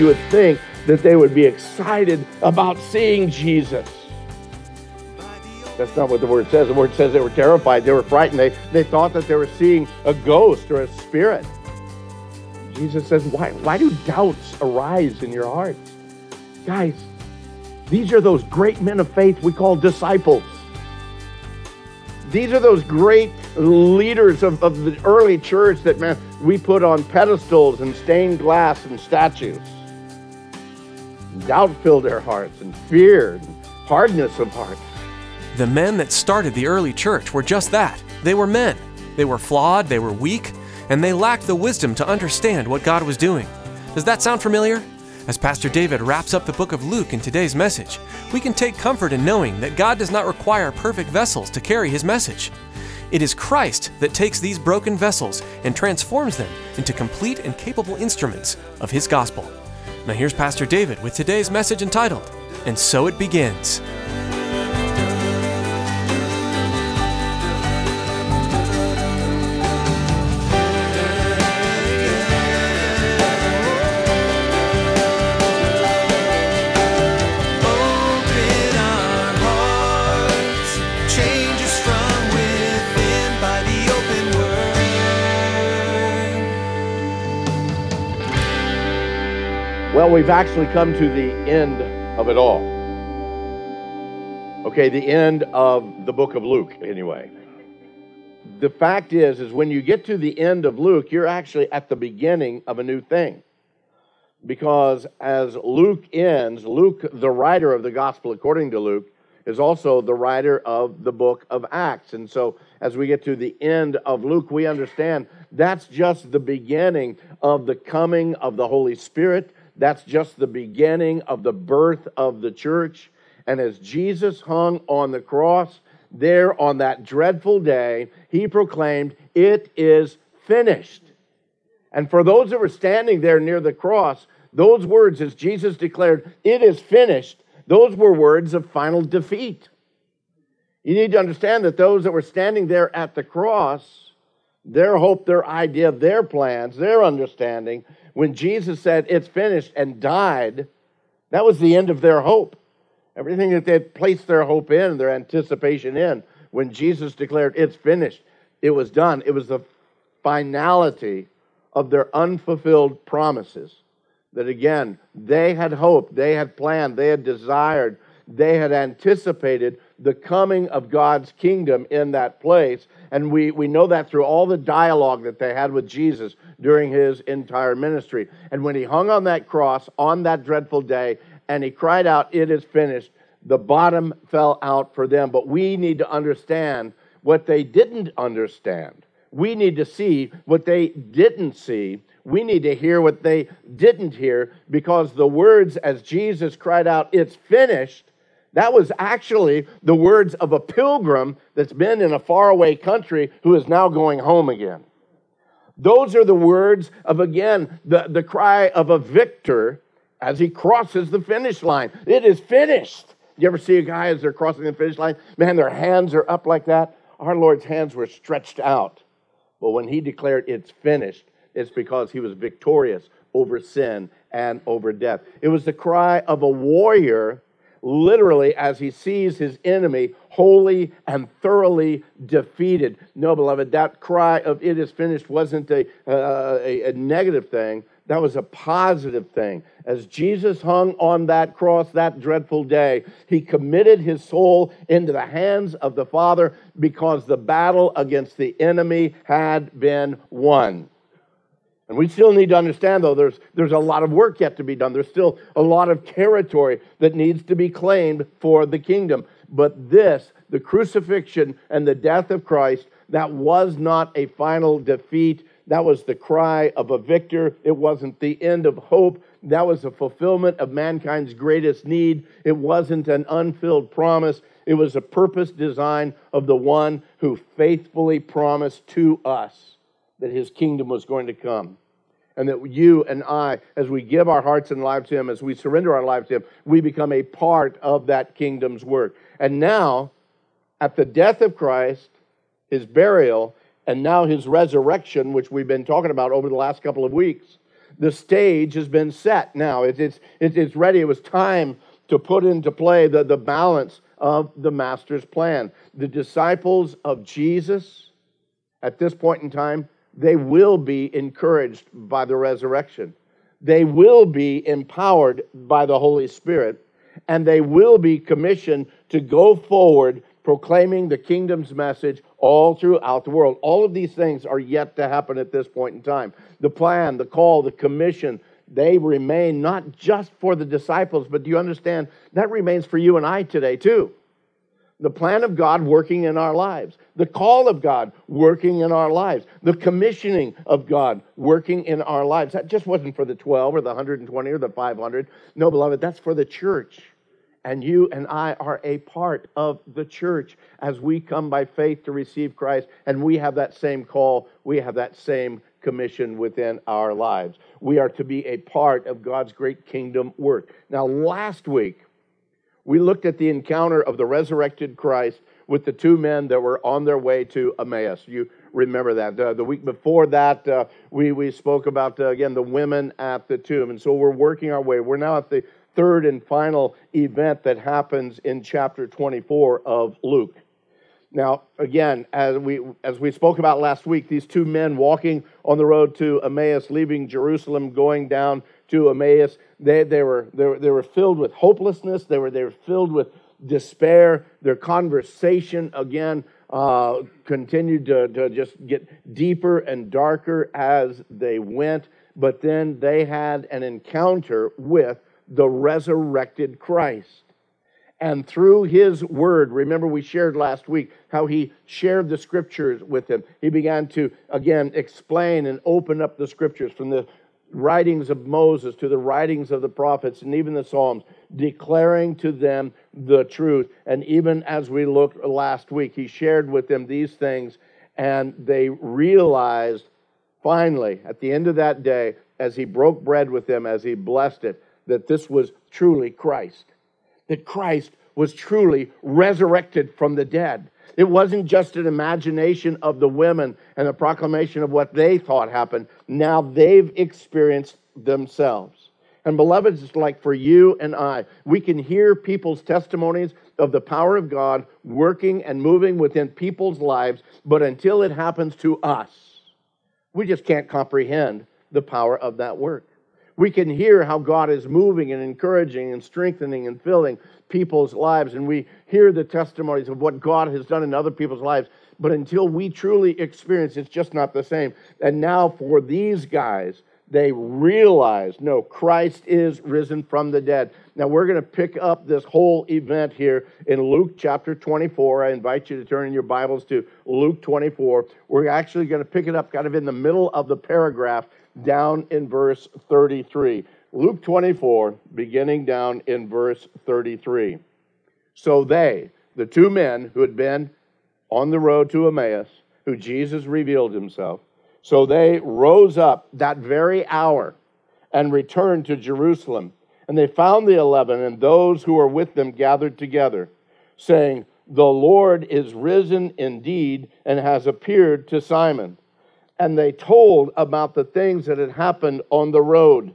you would think that they would be excited about seeing Jesus. That's not what the word says. The word says they were terrified, they were frightened, they, they thought that they were seeing a ghost or a spirit. Jesus says, why, why do doubts arise in your hearts? Guys, these are those great men of faith we call disciples. These are those great leaders of, of the early church that man, we put on pedestals and stained glass and statues. Doubt filled their hearts and fear and hardness of heart. The men that started the early church were just that. They were men. They were flawed, they were weak, and they lacked the wisdom to understand what God was doing. Does that sound familiar? As Pastor David wraps up the book of Luke in today's message, we can take comfort in knowing that God does not require perfect vessels to carry his message. It is Christ that takes these broken vessels and transforms them into complete and capable instruments of his gospel. Now, here's Pastor David with today's message entitled, And So It Begins. Well, we've actually come to the end of it all. Okay, the end of the book of Luke, anyway. The fact is, is when you get to the end of Luke, you're actually at the beginning of a new thing. Because as Luke ends, Luke, the writer of the gospel according to Luke, is also the writer of the book of Acts. And so as we get to the end of Luke, we understand that's just the beginning of the coming of the Holy Spirit. That's just the beginning of the birth of the church. And as Jesus hung on the cross, there on that dreadful day, he proclaimed, It is finished. And for those that were standing there near the cross, those words, as Jesus declared, It is finished, those were words of final defeat. You need to understand that those that were standing there at the cross, their hope, their idea, their plans, their understanding, when Jesus said, It's finished, and died, that was the end of their hope. Everything that they had placed their hope in, their anticipation in, when Jesus declared, It's finished, it was done. It was the finality of their unfulfilled promises. That again, they had hoped, they had planned, they had desired, they had anticipated the coming of God's kingdom in that place. And we, we know that through all the dialogue that they had with Jesus during his entire ministry. And when he hung on that cross on that dreadful day and he cried out, It is finished, the bottom fell out for them. But we need to understand what they didn't understand. We need to see what they didn't see. We need to hear what they didn't hear because the words, as Jesus cried out, It's finished, that was actually the words of a pilgrim that's been in a faraway country who is now going home again. Those are the words of, again, the, the cry of a victor as he crosses the finish line. It is finished. You ever see a guy as they're crossing the finish line? Man, their hands are up like that. Our Lord's hands were stretched out. But when he declared it's finished, it's because he was victorious over sin and over death. It was the cry of a warrior, literally, as he sees his enemy wholly and thoroughly defeated. No, beloved, that cry of it is finished wasn't a, uh, a, a negative thing. That was a positive thing. As Jesus hung on that cross that dreadful day, he committed his soul into the hands of the Father because the battle against the enemy had been won. And we still need to understand, though, there's, there's a lot of work yet to be done. There's still a lot of territory that needs to be claimed for the kingdom. But this, the crucifixion and the death of Christ, that was not a final defeat. That was the cry of a victor. It wasn't the end of hope. That was the fulfillment of mankind's greatest need. It wasn't an unfilled promise. It was a purpose design of the one who faithfully promised to us that his kingdom was going to come. And that you and I, as we give our hearts and lives to him, as we surrender our lives to him, we become a part of that kingdom's work. And now, at the death of Christ, his burial, and now his resurrection, which we've been talking about over the last couple of weeks, the stage has been set now. It's, it's, it's ready. It was time to put into play the, the balance of the Master's plan. The disciples of Jesus, at this point in time, they will be encouraged by the resurrection. They will be empowered by the Holy Spirit, and they will be commissioned to go forward proclaiming the kingdom's message all throughout the world. All of these things are yet to happen at this point in time. The plan, the call, the commission, they remain not just for the disciples, but do you understand? That remains for you and I today, too. The plan of God working in our lives, the call of God working in our lives, the commissioning of God working in our lives. That just wasn't for the 12 or the 120 or the 500. No, beloved, that's for the church. And you and I are a part of the church as we come by faith to receive Christ, and we have that same call, we have that same commission within our lives. We are to be a part of God's great kingdom work. Now, last week, we looked at the encounter of the resurrected Christ with the two men that were on their way to Emmaus. You remember that. Uh, the week before that, uh, we, we spoke about, uh, again, the women at the tomb. And so we're working our way. We're now at the third and final event that happens in chapter 24 of Luke. Now, again, as we, as we spoke about last week, these two men walking on the road to Emmaus, leaving Jerusalem, going down to Emmaus, they, they, were, they, were, they were filled with hopelessness. They were, they were filled with despair. Their conversation, again, uh, continued to, to just get deeper and darker as they went. But then they had an encounter with the resurrected Christ. And through his word, remember we shared last week how he shared the scriptures with them. He began to, again, explain and open up the scriptures from the writings of Moses to the writings of the prophets and even the Psalms, declaring to them the truth. And even as we looked last week, he shared with them these things, and they realized finally at the end of that day, as he broke bread with them, as he blessed it, that this was truly Christ, that Christ was truly resurrected from the dead. It wasn't just an imagination of the women and a proclamation of what they thought happened. Now they've experienced themselves. And beloved, it's like for you and I, we can hear people's testimonies of the power of God working and moving within people's lives, but until it happens to us, we just can't comprehend the power of that work. We can hear how God is moving and encouraging and strengthening and filling people's lives, and we hear the testimonies of what God has done in other people's lives. But until we truly experience, it's just not the same. And now, for these guys, they realize no, Christ is risen from the dead. Now, we're going to pick up this whole event here in Luke chapter 24. I invite you to turn in your Bibles to Luke 24. We're actually going to pick it up kind of in the middle of the paragraph down in verse 33. Luke 24, beginning down in verse 33. So they, the two men who had been on the road to Emmaus, who Jesus revealed himself, so they rose up that very hour and returned to Jerusalem. And they found the eleven and those who were with them gathered together, saying, The Lord is risen indeed and has appeared to Simon and they told about the things that had happened on the road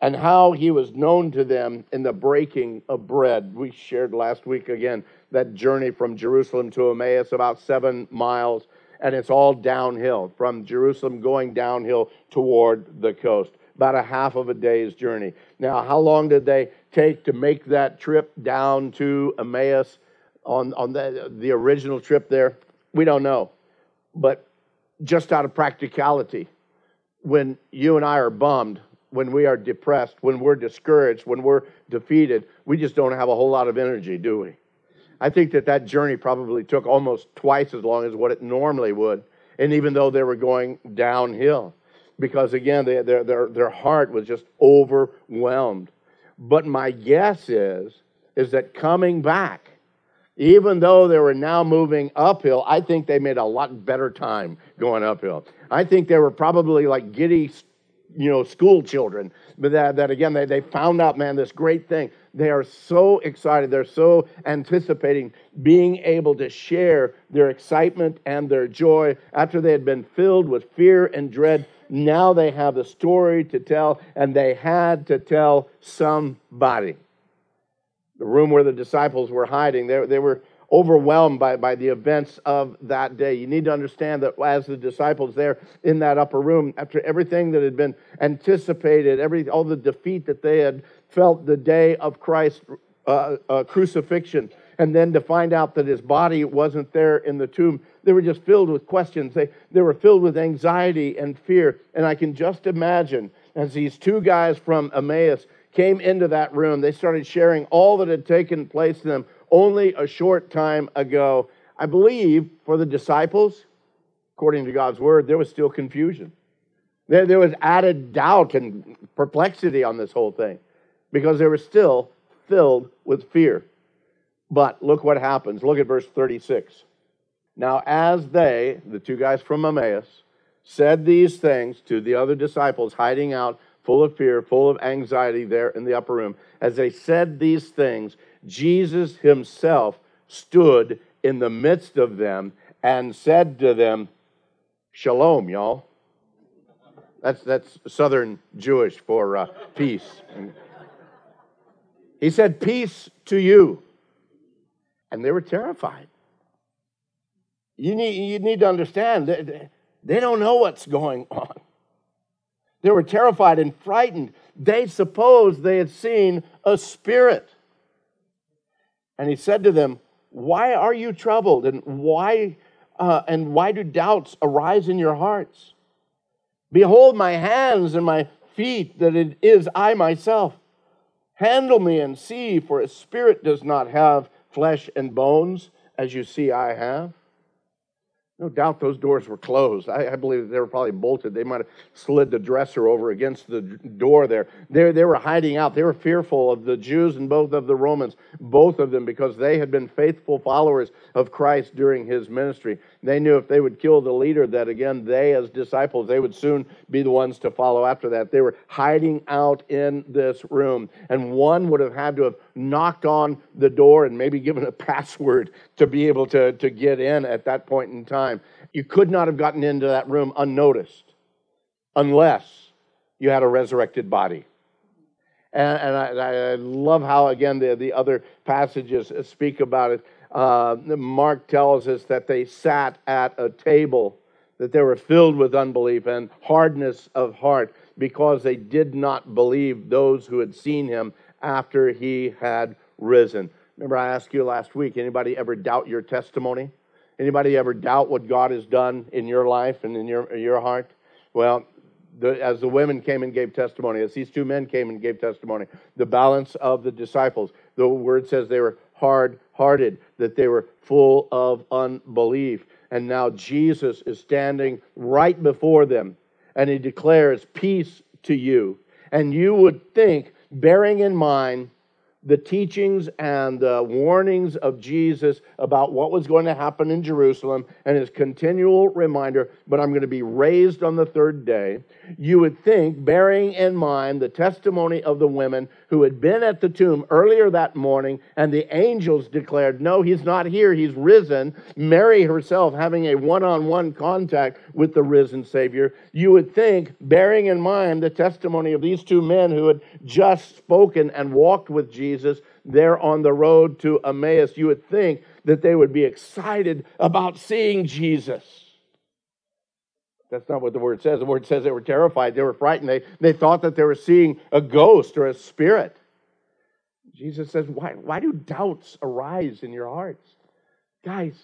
and how he was known to them in the breaking of bread. We shared last week again that journey from Jerusalem to Emmaus, about seven miles, and it's all downhill from Jerusalem going downhill toward the coast. About a half of a day's journey. Now, how long did they take to make that trip down to Emmaus on, on the, the original trip there? We don't know. But just out of practicality. When you and I are bummed, when we are depressed, when we're discouraged, when we're defeated, we just don't have a whole lot of energy, do we? I think that that journey probably took almost twice as long as what it normally would. And even though they were going downhill, because again, they, their, their, their heart was just overwhelmed. But my guess is, is that coming back, even though they were now moving uphill, I think they made a lot better time going uphill. I think they were probably like giddy, you know, school children. But that, that again, they, they found out, man, this great thing. They are so excited. They're so anticipating being able to share their excitement and their joy after they had been filled with fear and dread. Now they have a story to tell, and they had to tell somebody. The room where the disciples were hiding, they, they were overwhelmed by, by the events of that day. You need to understand that as the disciples there in that upper room, after everything that had been anticipated, every, all the defeat that they had felt the day of Christ's uh, uh, crucifixion, and then to find out that his body wasn't there in the tomb, they were just filled with questions. They, they were filled with anxiety and fear. And I can just imagine as these two guys from Emmaus came into that room, they started sharing all that had taken place to them only a short time ago. I believe for the disciples, according to God's word, there was still confusion. There, there was added doubt and perplexity on this whole thing because they were still filled with fear. But look what happens. Look at verse 36. Now, as they, the two guys from Emmaus, said these things to the other disciples hiding out, full of fear, full of anxiety there in the upper room, as they said these things, Jesus himself stood in the midst of them and said to them, Shalom, y'all. That's, that's Southern Jewish for uh, peace. He said, Peace to you. And they were terrified. You need, you need to understand, they, they don't know what's going on. They were terrified and frightened. They supposed they had seen a spirit. And he said to them, Why are you troubled? And why, uh, and why do doubts arise in your hearts? Behold my hands and my feet, that it is I myself. Handle me and see, for a spirit does not have flesh and bones, as you see I have. No doubt those doors were closed. I, I, believe they were probably bolted. They might have slid the dresser over against the door there. They, they were hiding out. They were fearful of the Jews and both of the Romans, both of them, because they had been faithful followers of Christ during his ministry. They knew if they would kill the leader, that again, they as disciples, they would soon be the ones to follow after that. They were hiding out in this room. And one would have had to have knocked on the door and maybe given a password to be able to, to get in at that point in time. You could not have gotten into that room unnoticed unless you had a resurrected body. And, and I, I, love how, again, the, the other passages speak about it. Uh, Mark tells us that they sat at a table, that they were filled with unbelief and hardness of heart because they did not believe those who had seen him after he had risen. Remember, I asked you last week anybody ever doubt your testimony? Anybody ever doubt what God has done in your life and in your, your heart? Well, the, as the women came and gave testimony, as these two men came and gave testimony, the balance of the disciples, the word says they were hard hearted, that they were full of unbelief. And now Jesus is standing right before them and he declares, Peace to you. And you would think, bearing in mind the teachings and the warnings of Jesus about what was going to happen in Jerusalem and his continual reminder, but I'm going to be raised on the third day, you would think, bearing in mind the testimony of the women who had been at the tomb earlier that morning and the angels declared, No, he's not here, he's risen. Mary herself having a one on one contact with the risen Savior, you would think, bearing in mind the testimony of these two men who had just spoken and walked with Jesus Jesus there on the road to Emmaus, you would think that they would be excited about seeing Jesus. That's not what the word says. The word says they were terrified, they were frightened, they, they thought that they were seeing a ghost or a spirit. Jesus says, why, why do doubts arise in your hearts? Guys,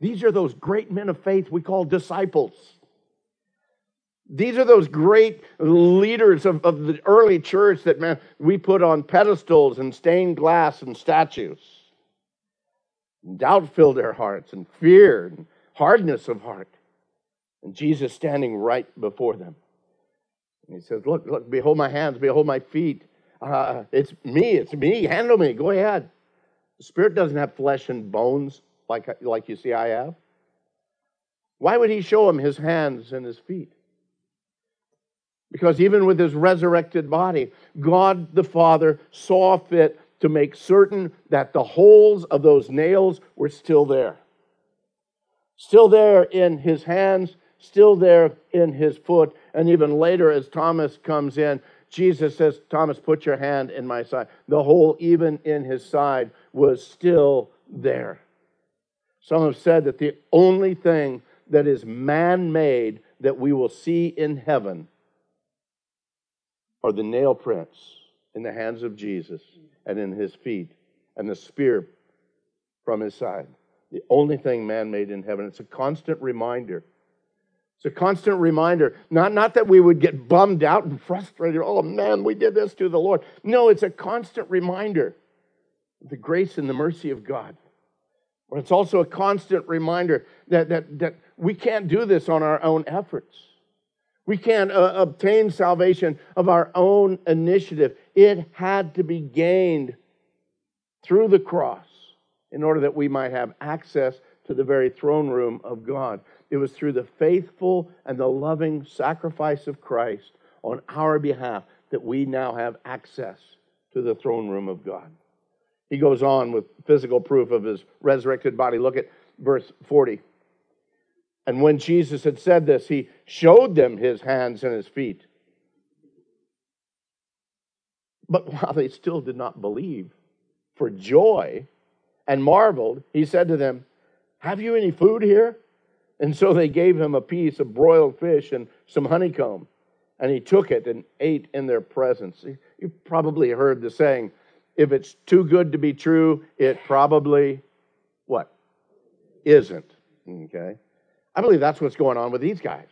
these are those great men of faith we call disciples. These are those great leaders of, of the early church that man, we put on pedestals and stained glass and statues. And Doubt filled their hearts, and fear, and hardness of heart. And Jesus standing right before them. And he says, Look, look, behold my hands, behold my feet. Uh, it's me, it's me. Handle me, go ahead. The Spirit doesn't have flesh and bones like, like you see I have. Why would he show him his hands and his feet? Because even with his resurrected body, God the Father saw fit to make certain that the holes of those nails were still there. Still there in his hands, still there in his foot. And even later, as Thomas comes in, Jesus says, Thomas, put your hand in my side. The hole, even in his side, was still there. Some have said that the only thing that is man made that we will see in heaven are the nail prints in the hands of Jesus and in his feet and the spear from his side. The only thing man made in heaven. It's a constant reminder. It's a constant reminder. Not, not that we would get bummed out and frustrated. Oh man, we did this to the Lord. No, it's a constant reminder of the grace and the mercy of God. But it's also a constant reminder that, that, that we can't do this on our own efforts. We can't uh, obtain salvation of our own initiative. It had to be gained through the cross in order that we might have access to the very throne room of God. It was through the faithful and the loving sacrifice of Christ on our behalf that we now have access to the throne room of God. He goes on with physical proof of his resurrected body. Look at verse 40. And when Jesus had said this, he showed them his hands and his feet. But while they still did not believe, for joy and marveled, he said to them, Have you any food here? And so they gave him a piece of broiled fish and some honeycomb. And he took it and ate in their presence. You've probably heard the saying, if it's too good to be true, it probably what? Isn't. Okay? I believe that's what's going on with these guys.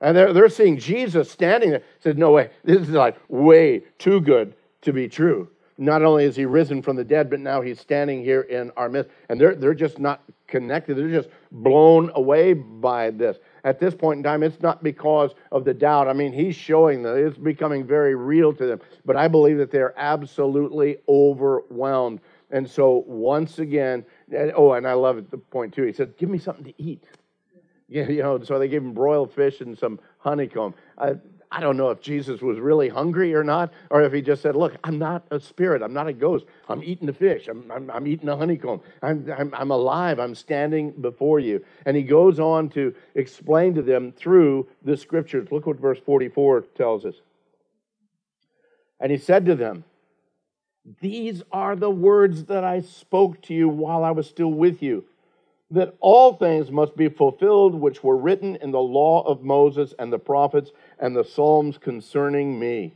And they're, they're seeing Jesus standing there. Said, no way, this is like way too good to be true. Not only is he risen from the dead, but now he's standing here in our midst. And they're, they're just not connected. They're just blown away by this. At this point in time, it's not because of the doubt. I mean, he's showing that it's becoming very real to them. But I believe that they're absolutely overwhelmed. And so, once again, oh, and I love the point too. He said, Give me something to eat. You know, so they gave him broiled fish and some honeycomb. I, I don't know if Jesus was really hungry or not, or if he just said, Look, I'm not a spirit. I'm not a ghost. I'm eating the fish. I'm, I'm, I'm eating the honeycomb. I'm, I'm, I'm alive. I'm standing before you. And he goes on to explain to them through the scriptures. Look what verse 44 tells us. And he said to them, These are the words that I spoke to you while I was still with you that all things must be fulfilled which were written in the law of Moses and the prophets and the Psalms concerning me.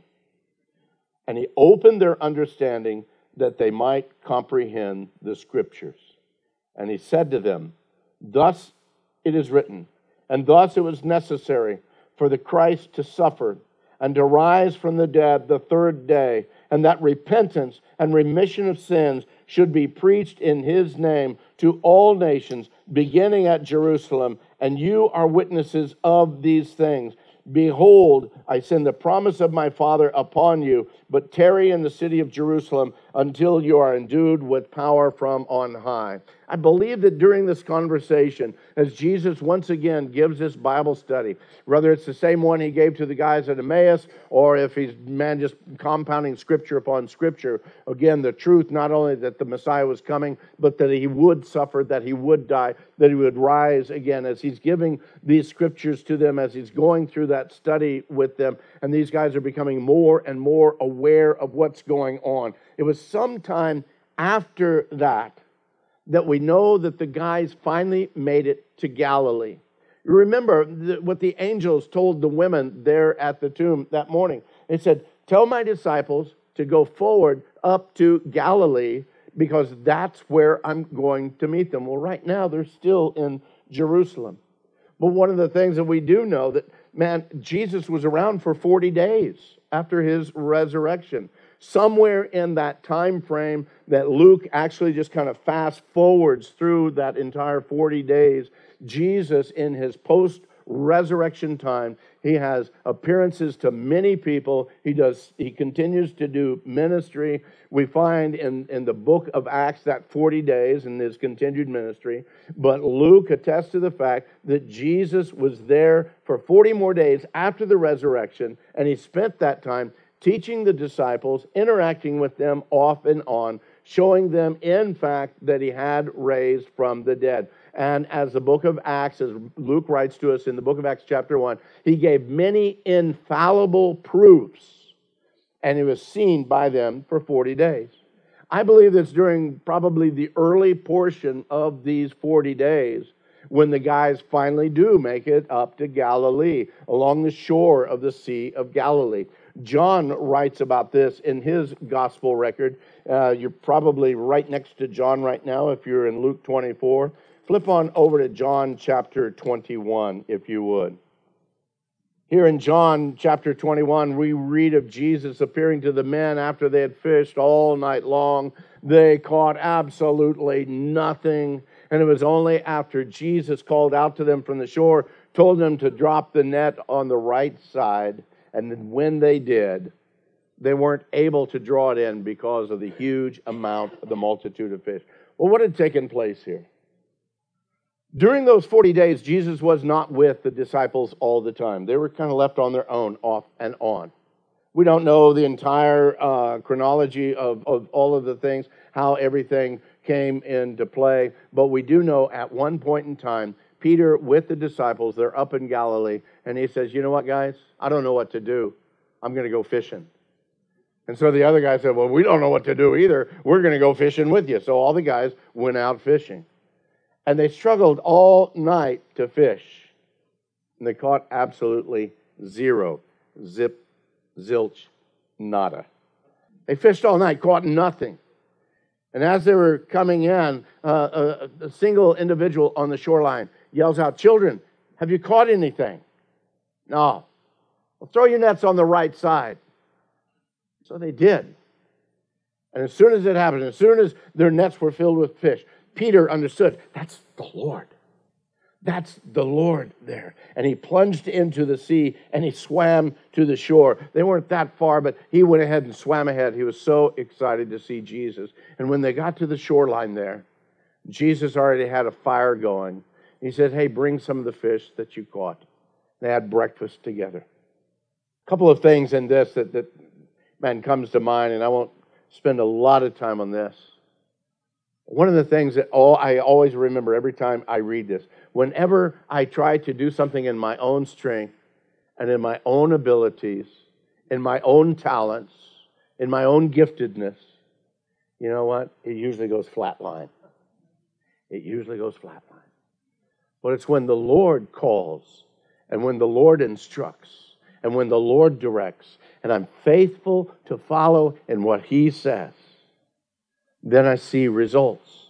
And he opened their understanding that they might comprehend the scriptures. And he said to them, Thus it is written, and thus it was necessary for the Christ to suffer and to rise from the dead the third day, and that repentance and remission of sins should be preached in his name to all nations, beginning at Jerusalem. And you are witnesses of these things. Behold, I send the promise of my Father upon you, but tarry in the city of Jerusalem until you are endued with power from on high. I believe that during this conversation, as Jesus once again gives this Bible study, whether it's the same one he gave to the guys at Emmaus, or if he's, man, just compounding scripture upon scripture, again, the truth not only that the Messiah was coming, but that he would suffer, that he would die, that he would rise again, as he's giving these scriptures to them, as he's going through that study with them, and these guys are becoming more and more aware of what's going on. It was sometime after that that we know that the guys finally made it to Galilee. You remember what the angels told the women there at the tomb that morning. They said, Tell my disciples to go forward up to Galilee because that's where I'm going to meet them. Well, right now they're still in Jerusalem. But one of the things that we do know that, man, Jesus was around for 40 days after his resurrection. Somewhere in that time frame that Luke actually just kind of fast forwards through that entire 40 days, Jesus in his post resurrection time. He has appearances to many people. He does he continues to do ministry. We find in, in the book of Acts that 40 days in his continued ministry. But Luke attests to the fact that Jesus was there for 40 more days after the resurrection, and he spent that time teaching the disciples, interacting with them off and on, showing them, in fact, that he had raised from the dead. And as the book of Acts, as Luke writes to us in the book of Acts, chapter 1, he gave many infallible proofs, and he was seen by them for 40 days. I believe that's during probably the early portion of these 40 days when the guys finally do make it up to Galilee, along the shore of the Sea of Galilee. John writes about this in his gospel record. Uh, you're probably right next to John right now if you're in Luke 24. Flip on over to John chapter 21, if you would. Here in John chapter 21, we read of Jesus appearing to the men after they had fished all night long. They caught absolutely nothing. And it was only after Jesus called out to them from the shore, told them to drop the net on the right side. And then when they did, they weren't able to draw it in because of the huge amount of the multitude of fish. Well, what had taken place here? During those 40 days, Jesus was not with the disciples all the time. They were kind of left on their own, off and on. We don't know the entire uh, chronology of, of all of the things, how everything came into play, but we do know at one point in time, Peter with the disciples, they're up in Galilee, and he says, You know what, guys? I don't know what to do. I'm going to go fishing. And so the other guy said, Well, we don't know what to do either. We're going to go fishing with you. So all the guys went out fishing. And they struggled all night to fish. And they caught absolutely zero. Zip, zilch, nada. They fished all night, caught nothing. And as they were coming in, uh, a, a single individual on the shoreline yells out, Children, have you caught anything? No. Well, throw your nets on the right side. So they did. And as soon as it happened, as soon as their nets were filled with fish, Peter understood that's the Lord. That's the Lord there. And he plunged into the sea and he swam to the shore. They weren't that far, but he went ahead and swam ahead. He was so excited to see Jesus. And when they got to the shoreline there, Jesus already had a fire going. He said, Hey, bring some of the fish that you caught. They had breakfast together. A couple of things in this that, that man comes to mind, and I won't spend a lot of time on this. One of the things that all, I always remember every time I read this, whenever I try to do something in my own strength and in my own abilities, in my own talents, in my own giftedness, you know what? It usually goes flatline. It usually goes flatline. But it's when the Lord calls and when the Lord instructs and when the Lord directs and I'm faithful to follow in what He says then I see results.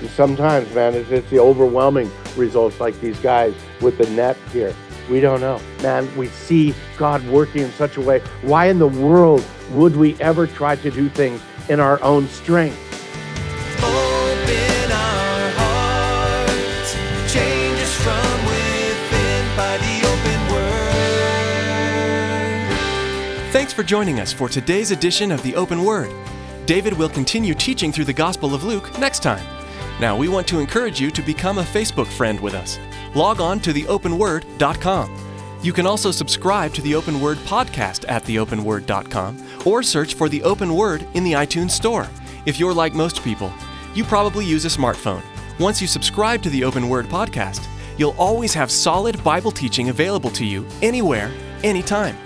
And sometimes, man, it's, it's the overwhelming results like these guys with the net here. We don't know. Man, we see God working in such a way. Why in the world would we ever try to do things in our own strength? For joining us for today's edition of the Open Word. David will continue teaching through the Gospel of Luke next time. Now, we want to encourage you to become a Facebook friend with us. Log on to theopenword.com. You can also subscribe to the Open Word podcast at theopenword.com or search for the Open Word in the iTunes Store. If you're like most people, you probably use a smartphone. Once you subscribe to the Open Word podcast, you'll always have solid Bible teaching available to you anywhere, anytime.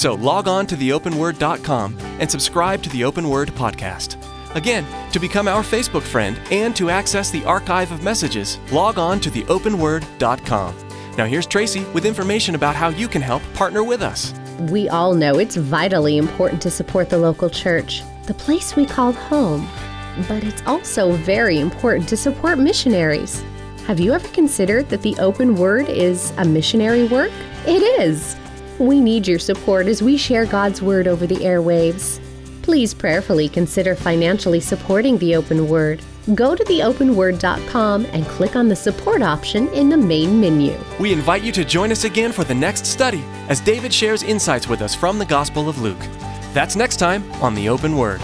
So log on to theopenword.com and subscribe to the Open Word podcast. Again, to become our Facebook friend and to access the archive of messages, log on to theopenword.com. Now here's Tracy with information about how you can help partner with us. We all know it's vitally important to support the local church, the place we call home. But it's also very important to support missionaries. Have you ever considered that the open word is a missionary work? It is. We need your support as we share God's word over the airwaves. Please prayerfully consider financially supporting the Open Word. Go to theopenword.com and click on the support option in the main menu. We invite you to join us again for the next study as David shares insights with us from the Gospel of Luke. That's next time on The Open Word.